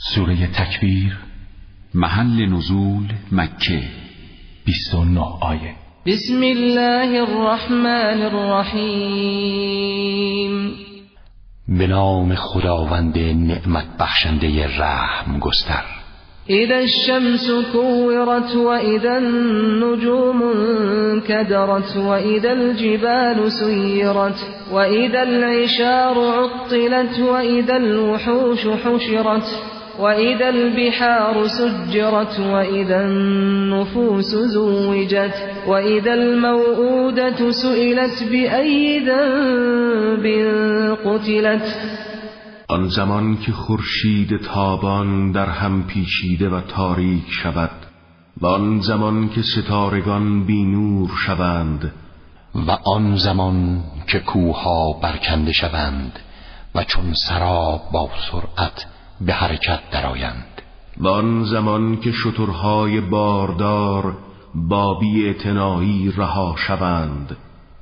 سوره تکبیر محل نزول مکه. 29 آیه. بسم الله الرحمن الرحیم. به نام خداوند نعمت بخشنده رحم گستر. اذا الشمس كورت واذا النجوم انكدرت واذا الجبال سيرت واذا العشار عطلت واذا الوحوش حشرت. وإذا البحار سجرت وإذا النفوس زوجت وإذا الموءودة سئلت بأي ذنب قتلت آن زمان که خورشید تابان در هم پیچیده و تاریک شود و آن زمان که ستارگان بی نور شوند و آن زمان که کوها برکنده شوند و چون سراب با سرعت به حرکت درآیند. و آن زمان که شترهای باردار با بی رها شوند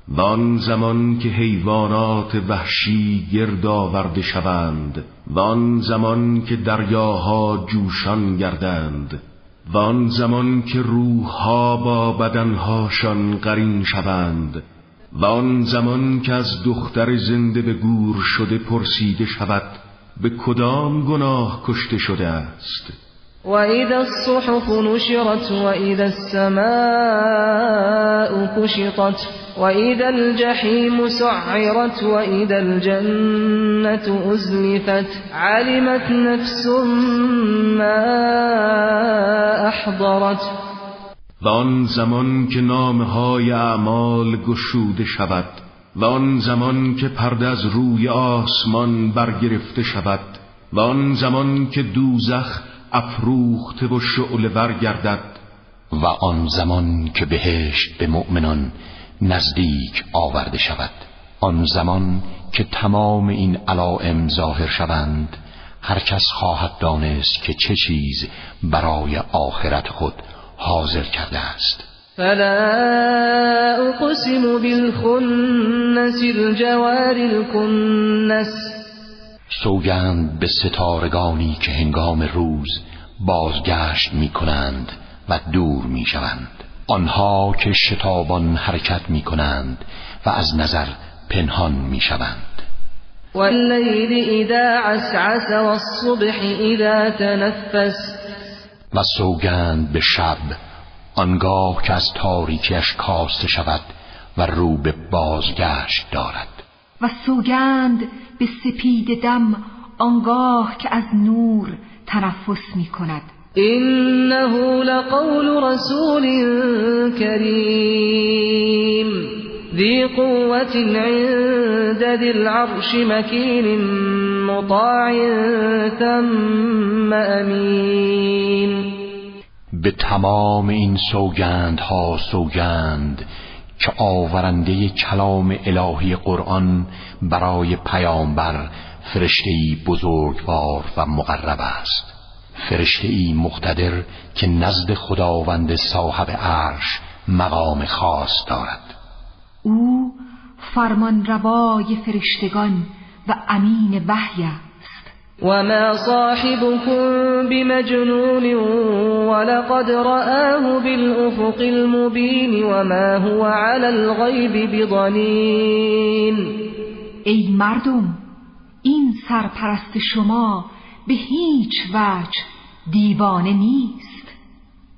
و آن زمان که حیوانات وحشی گرد آورده شوند و آن زمان که دریاها جوشان گردند و آن زمان که روحها با بدنهاشان قرین شوند و آن زمان که از دختر زنده به گور شده پرسیده شود به کدام گناه کشته شده است؟ و اذا الصحف نشرت و اذا السماء کشطت و اذا الجحیم سعرت و اذا الجنة ازلفت علمت نفس ما احضرت و آن زمان که نامهای اعمال گشوده شود و آن زمان که پرده از روی آسمان برگرفته شود و آن زمان که دوزخ افروخته و شعله برگردد و آن زمان که بهشت به مؤمنان نزدیک آورده شود. آن زمان که تمام این علائم ظاهر شوند هر کس خواهد دانست که چه چیز برای آخرت خود حاضر کرده است. فلا اقسم بالخنس الجوار الكنس. سوگند به ستارگانی که هنگام روز بازگشت می کنند و دور می شوند آنها که شتابان حرکت می کنند و از نظر پنهان می شوند واللیل اذا عسعس والصبح اذا تنفس. و سوگند به شب آنگاه که از تاریکیش کاسته شود و رو به بازگشت دارد. و سوگند به سپید دم آنگاه که از نور تنفس می کند. انه لقول رسول کریم. ذی قوت عند ذی العرش مکین مطاع ثم امین. به تمام این سوگندها سوگند که آورنده کلام الهی قرآن برای پیامبر فرشتهای بزرگوار و مقرب است. فرشتهای مقتدر که نزد خداوند صاحب عرش مقام خاص دارد. او فرمان روای فرشتگان و امین وحی وما صاحبكم بمجنون ولقد رآه بالأفق المبين وما هو على الغيب بضنين ای مردم این سرپرست شما به هیچ وجه دیوانه نیست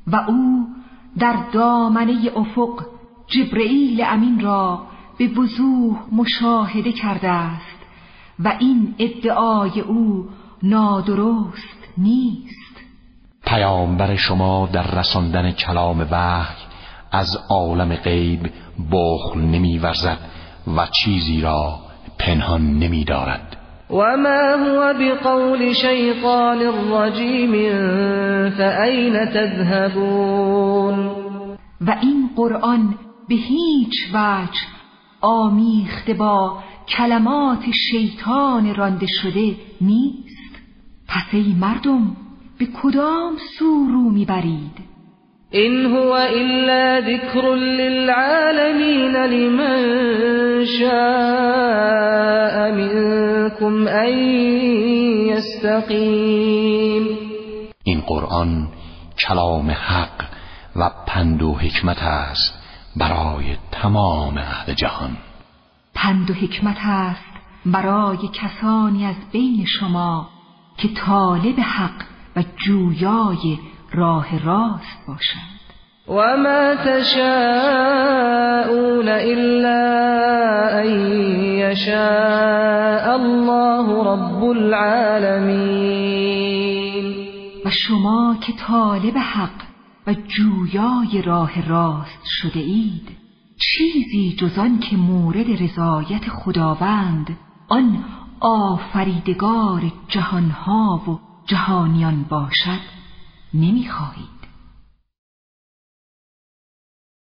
و او در دامنه افق جبرئیل امین را به وضوح مشاهده کرده است. و این ادعای او نادرست نیست. پیامبر شما در رساندن کلام وحی از عالم غیب بخل نمیورزد و چیزی را پنهان نمی دارد و ما هو بقول شیطان الرجیم فأین تذهبون؟ و این قرآن به هیچ وجه آمیخته با کلمات شیطان رانده شده نیست؟ پس ای مردم به کدام سو رو می‌برید؟ این هو الا ذکر للعالمین لمن شاء منكم ان یستقیم. قرآن کلام حق و پند و حکمت است. برای تمام اهل جهان. پند و حکمت است برای کسانی از بین شما که طالب حق و جویای راه راست باشند. وما تشاءون إلا أن يشاء الله رب العالمين. و شما که طالب حق و جویای راه راست شده اید. چیزی جز آن که مورد رضایت خداوند آن آفریدگار جهانها و جهانیان باشد. نمی‌خواهید.